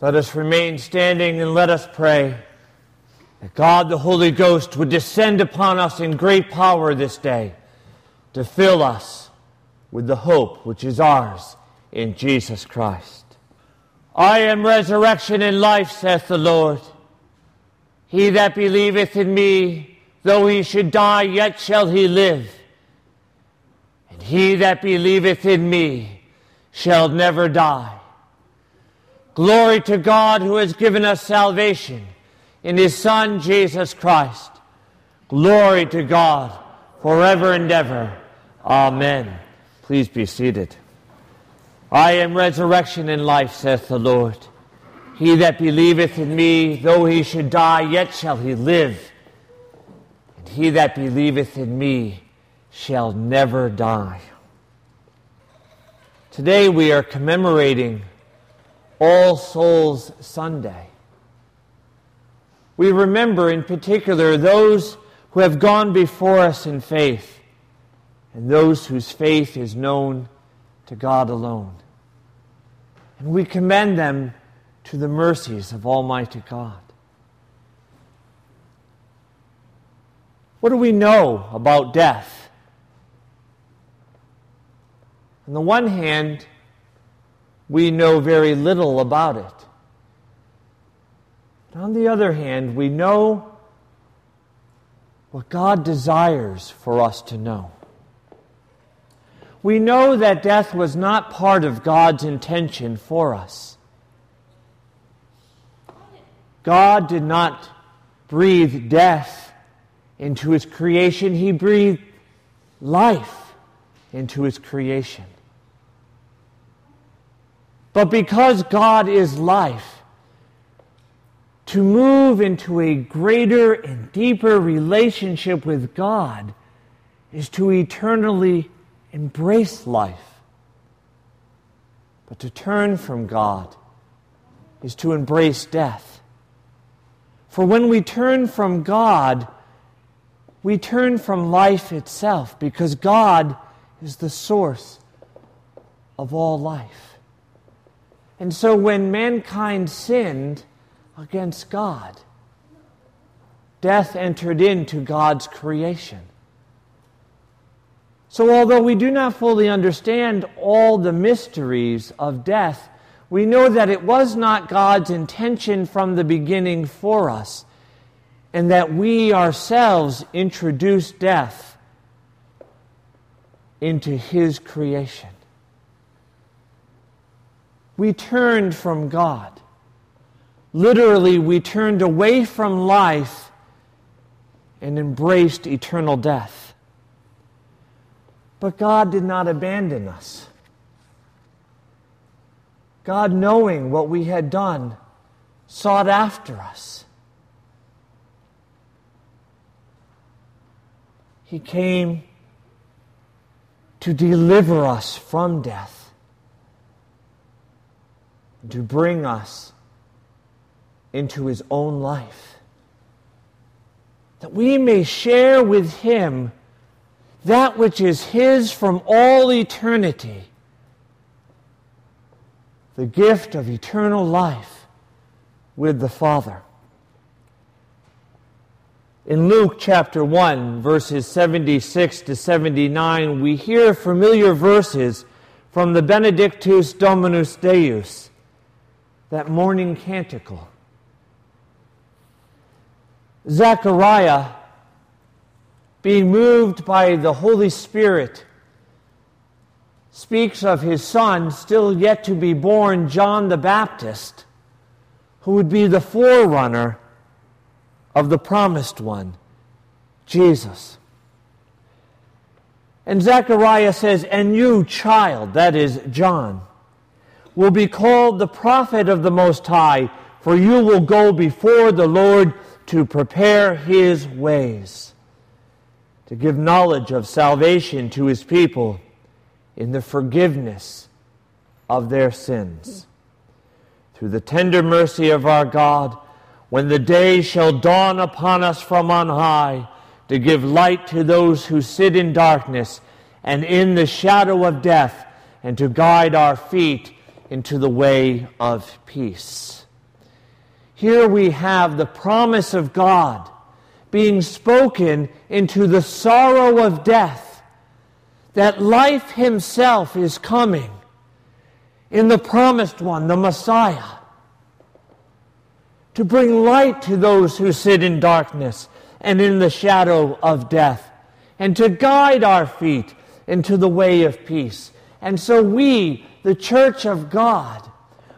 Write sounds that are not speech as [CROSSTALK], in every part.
Let us remain standing and let us pray that God the Holy Ghost would descend upon us in great power this day to fill us with the hope which is ours in Jesus Christ. I am resurrection and life, saith the Lord. He that believeth in me, though he should die, yet shall he live. And he that believeth in me shall never die. Glory to God who has given us salvation in his Son, Jesus Christ. Glory to God forever and ever. Amen. Please be seated. I am resurrection and life, saith the Lord. He that believeth in me, though he should die, yet shall he live. And he that believeth in me shall never die. Today we are commemorating all Souls Sunday. We remember in particular those who have gone before us in faith and those whose faith is known to God alone. And we commend them to the mercies of Almighty God. What do we know about death? On the one hand, we know very little about it. But on the other hand, we know what God desires for us to know. We know that death was not part of God's intention for us. God did not breathe death into his creation, he breathed life into his creation. But because God is life, to move into a greater and deeper relationship with God is to eternally embrace life. But to turn from God is to embrace death. For when we turn from God, we turn from life itself because God is the source of all life. And so when mankind sinned against God, death entered into God's creation. So, although we do not fully understand all the mysteries of death, we know that it was not God's intention from the beginning for us, and that we ourselves introduced death into His creation we turned from God. Literally, we turned away from life and embraced eternal death. But God did not abandon us. God, knowing what we had done, sought after us. He came to deliver us from death to bring us into his own life. That we may share with him that which is his from all eternity the gift of eternal life with the Father. In Luke chapter 1, verses 76 to 79, we hear familiar verses from the Benedictus Dominus Deus that morning canticle. Zechariah, being moved by the Holy Spirit, speaks of his son, still yet to be born, John the Baptist, who would be the forerunner of the promised one, Jesus. And Zechariah says, And you, child, that is John will be called the prophet of the Most High, for you will go before the Lord to prepare his ways, to give knowledge of salvation to his people in the forgiveness of their sins. Through the tender mercy of our God, when the day shall dawn upon us from on high, to give light to those who sit in darkness and in the shadow of death, and to guide our feet into the way of peace. here we have the promise of God being spoken into the sorrow of death, that life himself is coming in the promised one, the Messiah, to bring light to those who sit in darkness and in the shadow of death, and to guide our feet into the way of peace. And so we, the church of God,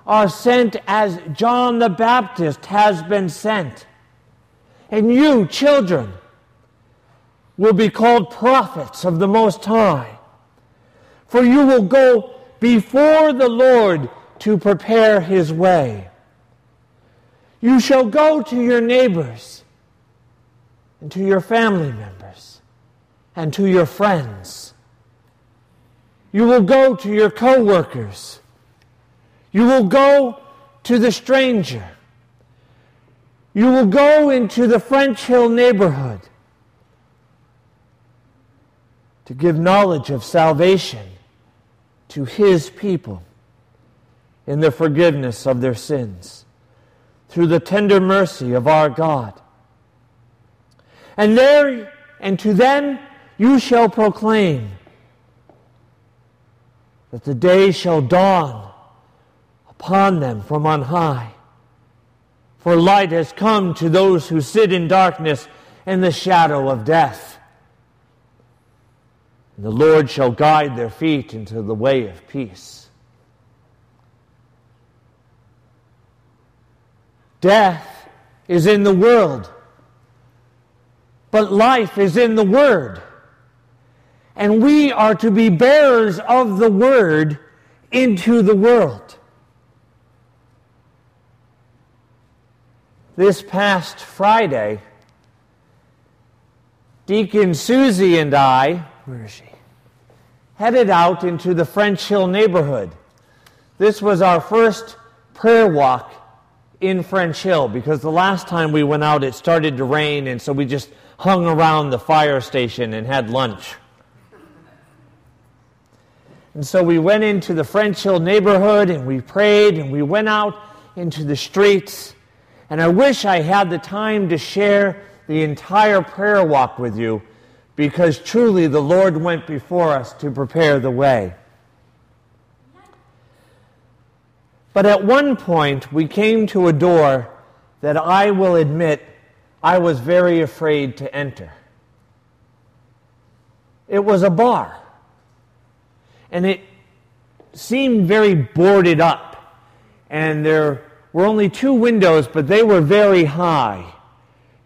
are sent as John the Baptist has been sent. And you, children, will be called prophets of the Most High. For you will go before the Lord to prepare his way. You shall go to your neighbors and to your family members and to your friends. You will go to your co workers you will go to the stranger. You will go into the French Hill neighborhood to give knowledge of salvation to his people in the forgiveness of their sins through the tender mercy of our God. And there and to them you shall proclaim that the day shall dawn upon them from on high. For light has come to those who sit in darkness and the shadow of death. And the Lord shall guide their feet into the way of peace. Death is in the world, but life is in the Word. And we are to be bearers of the Word into the world. this past Friday, Deacon Susie and I, where is she? Headed out into the French Hill neighborhood. This was our first prayer walk in French Hill because the last time we went out it started to rain and so we just hung around the fire station and had lunch. And so we went into the French Hill neighborhood and we prayed and we went out into the streets and I wish I had the time to share the entire prayer walk with you because truly the Lord went before us to prepare the way. But at one point, we came to a door that I will admit I was very afraid to enter. It was a bar. And it seemed very boarded up. And there were only two windows, but they were very high.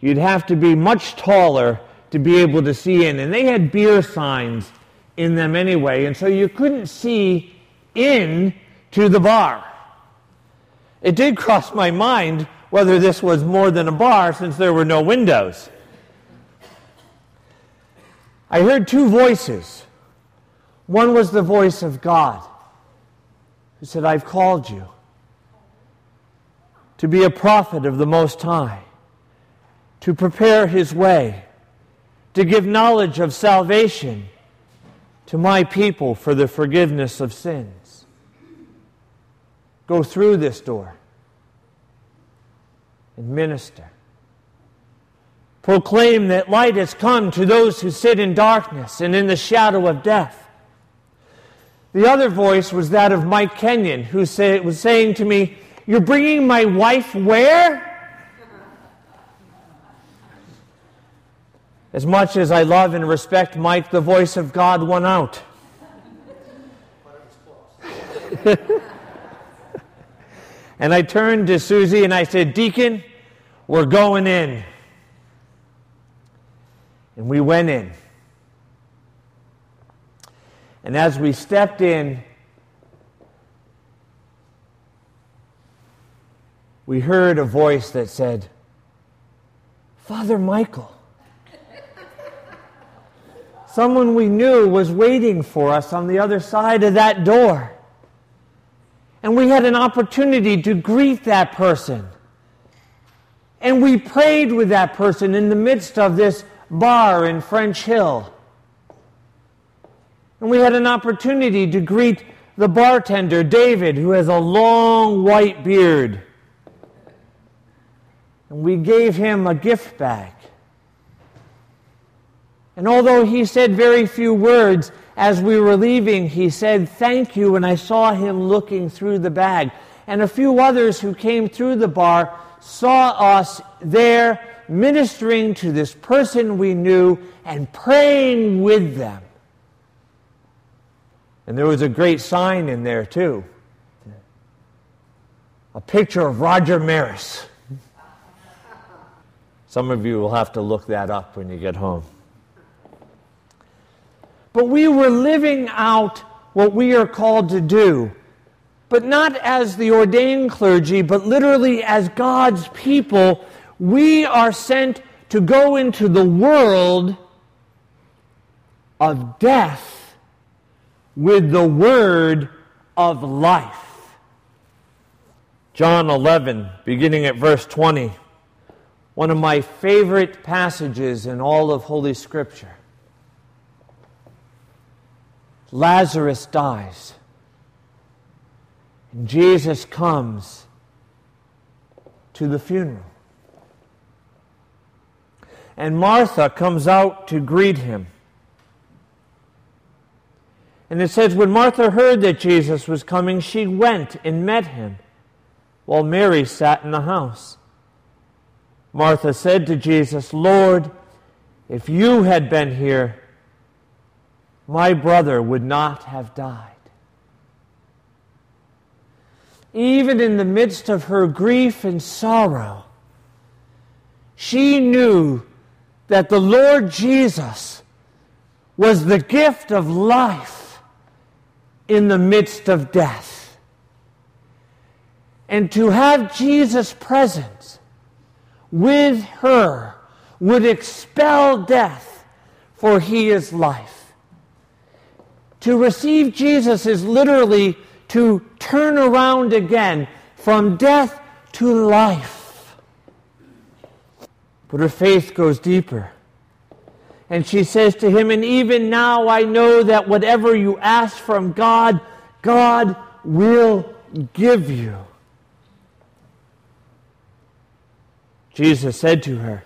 You'd have to be much taller to be able to see in. And they had beer signs in them anyway, and so you couldn't see in to the bar. It did cross my mind whether this was more than a bar since there were no windows. I heard two voices. One was the voice of God, who said, I've called you to be a prophet of the Most High, to prepare his way, to give knowledge of salvation to my people for the forgiveness of sins. Go through this door and minister. Proclaim that light has come to those who sit in darkness and in the shadow of death. The other voice was that of Mike Kenyon, who say, was saying to me, you're bringing my wife where? As much as I love and respect Mike, the voice of God won out. [LAUGHS] and I turned to Susie and I said, Deacon, we're going in. And we went in. And as we stepped in, we heard a voice that said, Father Michael. Someone we knew was waiting for us on the other side of that door. And we had an opportunity to greet that person. And we prayed with that person in the midst of this bar in French Hill. And we had an opportunity to greet the bartender, David, who has a long white beard and we gave him a gift bag. And although he said very few words, as we were leaving, he said, Thank you, and I saw him looking through the bag. And a few others who came through the bar saw us there ministering to this person we knew and praying with them. And there was a great sign in there, too a picture of Roger Maris. Some of you will have to look that up when you get home. But we were living out what we are called to do, but not as the ordained clergy, but literally as God's people. We are sent to go into the world of death with the word of life. John 11, beginning at verse 20, one of my favorite passages in all of Holy Scripture. Lazarus dies, and Jesus comes to the funeral. And Martha comes out to greet him. And it says, when Martha heard that Jesus was coming, she went and met him while Mary sat in the house. Martha said to Jesus, Lord, if you had been here, my brother would not have died. Even in the midst of her grief and sorrow, she knew that the Lord Jesus was the gift of life in the midst of death. And to have Jesus present with her would expel death, for he is life. To receive Jesus is literally to turn around again from death to life. But her faith goes deeper. And she says to him, And even now I know that whatever you ask from God, God will give you. Jesus said to her,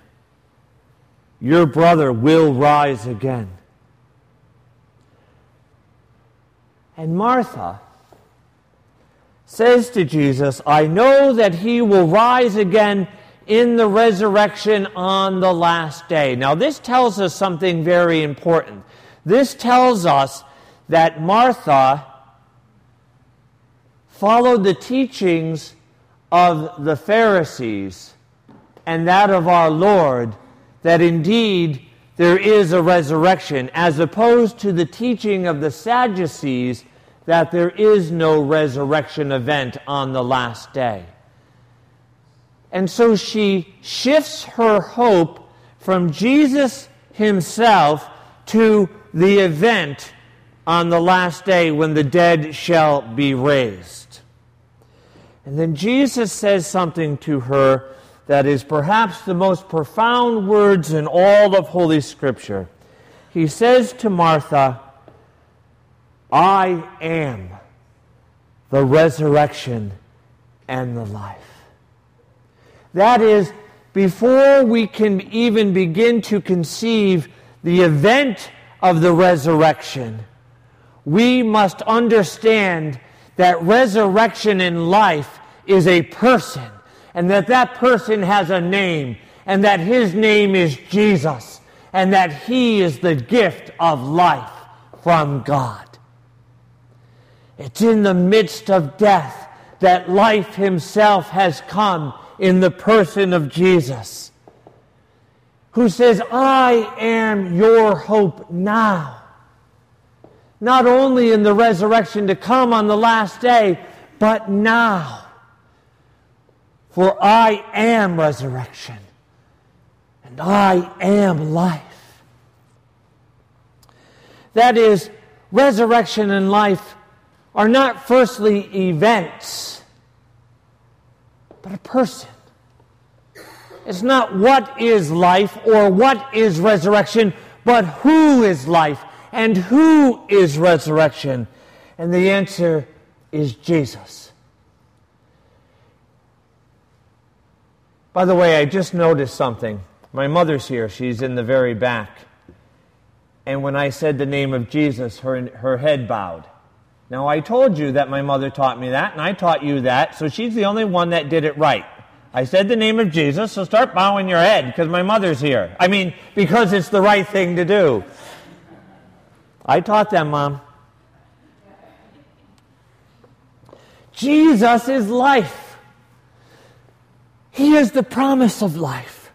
Your brother will rise again. And Martha says to Jesus, I know that he will rise again in the resurrection on the last day. Now, this tells us something very important. This tells us that Martha followed the teachings of the Pharisees and that of our Lord that indeed there is a resurrection, as opposed to the teaching of the Sadducees that there is no resurrection event on the last day. And so she shifts her hope from Jesus himself to the event on the last day when the dead shall be raised. And then Jesus says something to her that is perhaps the most profound words in all of Holy Scripture. He says to Martha, I am the resurrection and the life. That is, before we can even begin to conceive the event of the resurrection, we must understand that resurrection in life is a person and that that person has a name, and that his name is Jesus, and that he is the gift of life from God. It's in the midst of death that life himself has come in the person of Jesus, who says, I am your hope now. Not only in the resurrection to come on the last day, but now. For I am resurrection, and I am life. That is, resurrection and life are not firstly events, but a person. It's not what is life or what is resurrection, but who is life and who is resurrection. And the answer is Jesus. By the way, I just noticed something. My mother's here. She's in the very back. And when I said the name of Jesus, her, her head bowed. Now, I told you that my mother taught me that, and I taught you that, so she's the only one that did it right. I said the name of Jesus, so start bowing your head because my mother's here. I mean, because it's the right thing to do. I taught them, Mom. Jesus is life. He is the promise of life.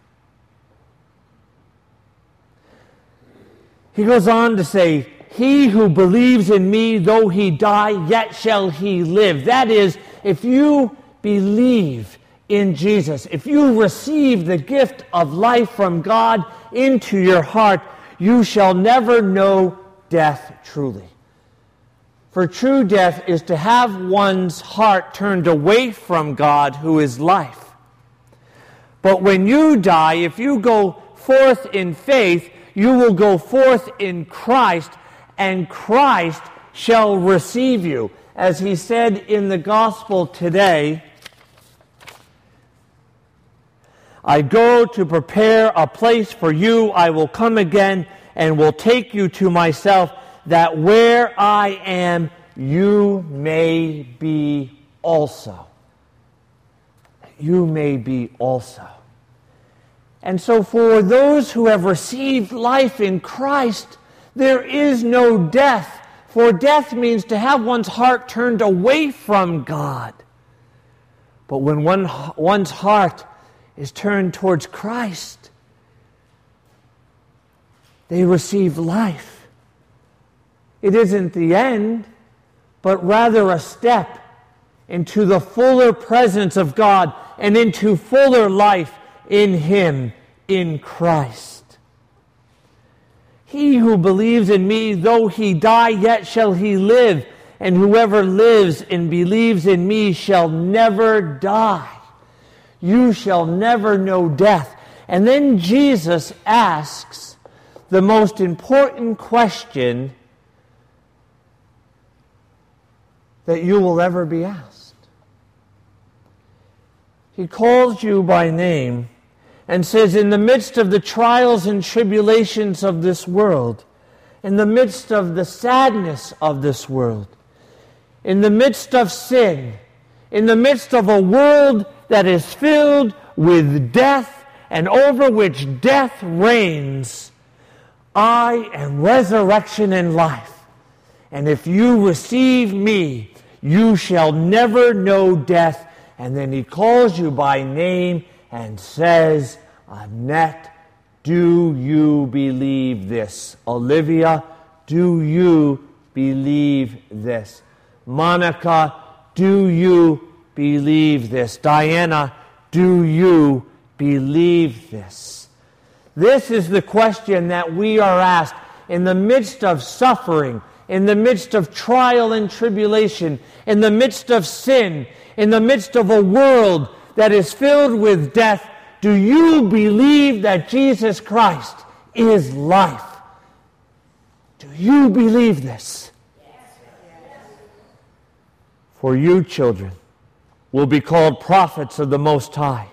He goes on to say, He who believes in me, though he die, yet shall he live. That is, if you believe in Jesus, if you receive the gift of life from God into your heart, you shall never know death truly. For true death is to have one's heart turned away from God, who is life. But when you die, if you go forth in faith, you will go forth in Christ, and Christ shall receive you. As he said in the gospel today, I go to prepare a place for you. I will come again and will take you to myself that where I am, you may be also. You may be also. And so, for those who have received life in Christ, there is no death. For death means to have one's heart turned away from God. But when one, one's heart is turned towards Christ, they receive life. It isn't the end, but rather a step into the fuller presence of God and into fuller life in Him, in Christ. He who believes in me, though he die, yet shall he live. And whoever lives and believes in me shall never die. You shall never know death. And then Jesus asks the most important question that you will ever be asked. He calls you by name and says, In the midst of the trials and tribulations of this world, in the midst of the sadness of this world, in the midst of sin, in the midst of a world that is filled with death and over which death reigns, I am resurrection and life. And if you receive me, you shall never know death. And then he calls you by name and says, Annette, do you believe this? Olivia, do you believe this? Monica, do you believe this? Diana, do you believe this? This is the question that we are asked in the midst of suffering in the midst of trial and tribulation, in the midst of sin, in the midst of a world that is filled with death, do you believe that Jesus Christ is life? Do you believe this? For you, children, will be called prophets of the Most High.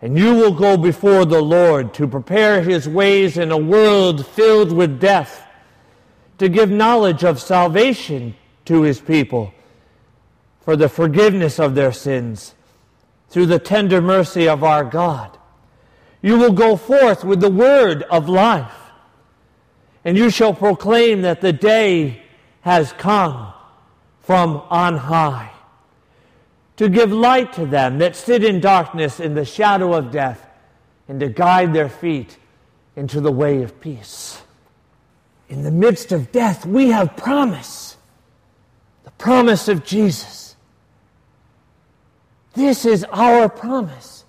And you will go before the Lord to prepare his ways in a world filled with death to give knowledge of salvation to his people for the forgiveness of their sins through the tender mercy of our God. You will go forth with the word of life, and you shall proclaim that the day has come from on high to give light to them that sit in darkness in the shadow of death and to guide their feet into the way of peace in the midst of death, we have promise the promise of Jesus. This is our promise.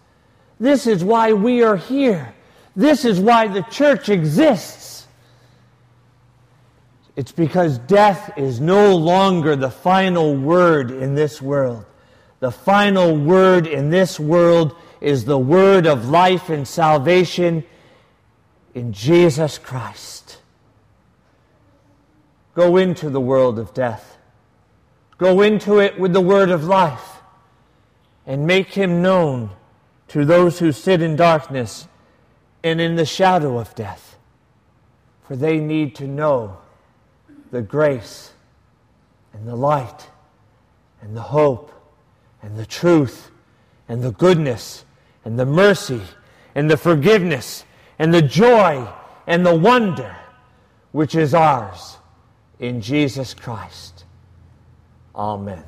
This is why we are here. This is why the church exists. It's because death is no longer the final word in this world. The final word in this world is the word of life and salvation in Jesus Christ. Go into the world of death. Go into it with the word of life and make him known to those who sit in darkness and in the shadow of death, for they need to know the grace and the light and the hope and the truth and the goodness and the mercy and the forgiveness and the joy and the wonder which is ours in Jesus Christ. Amen.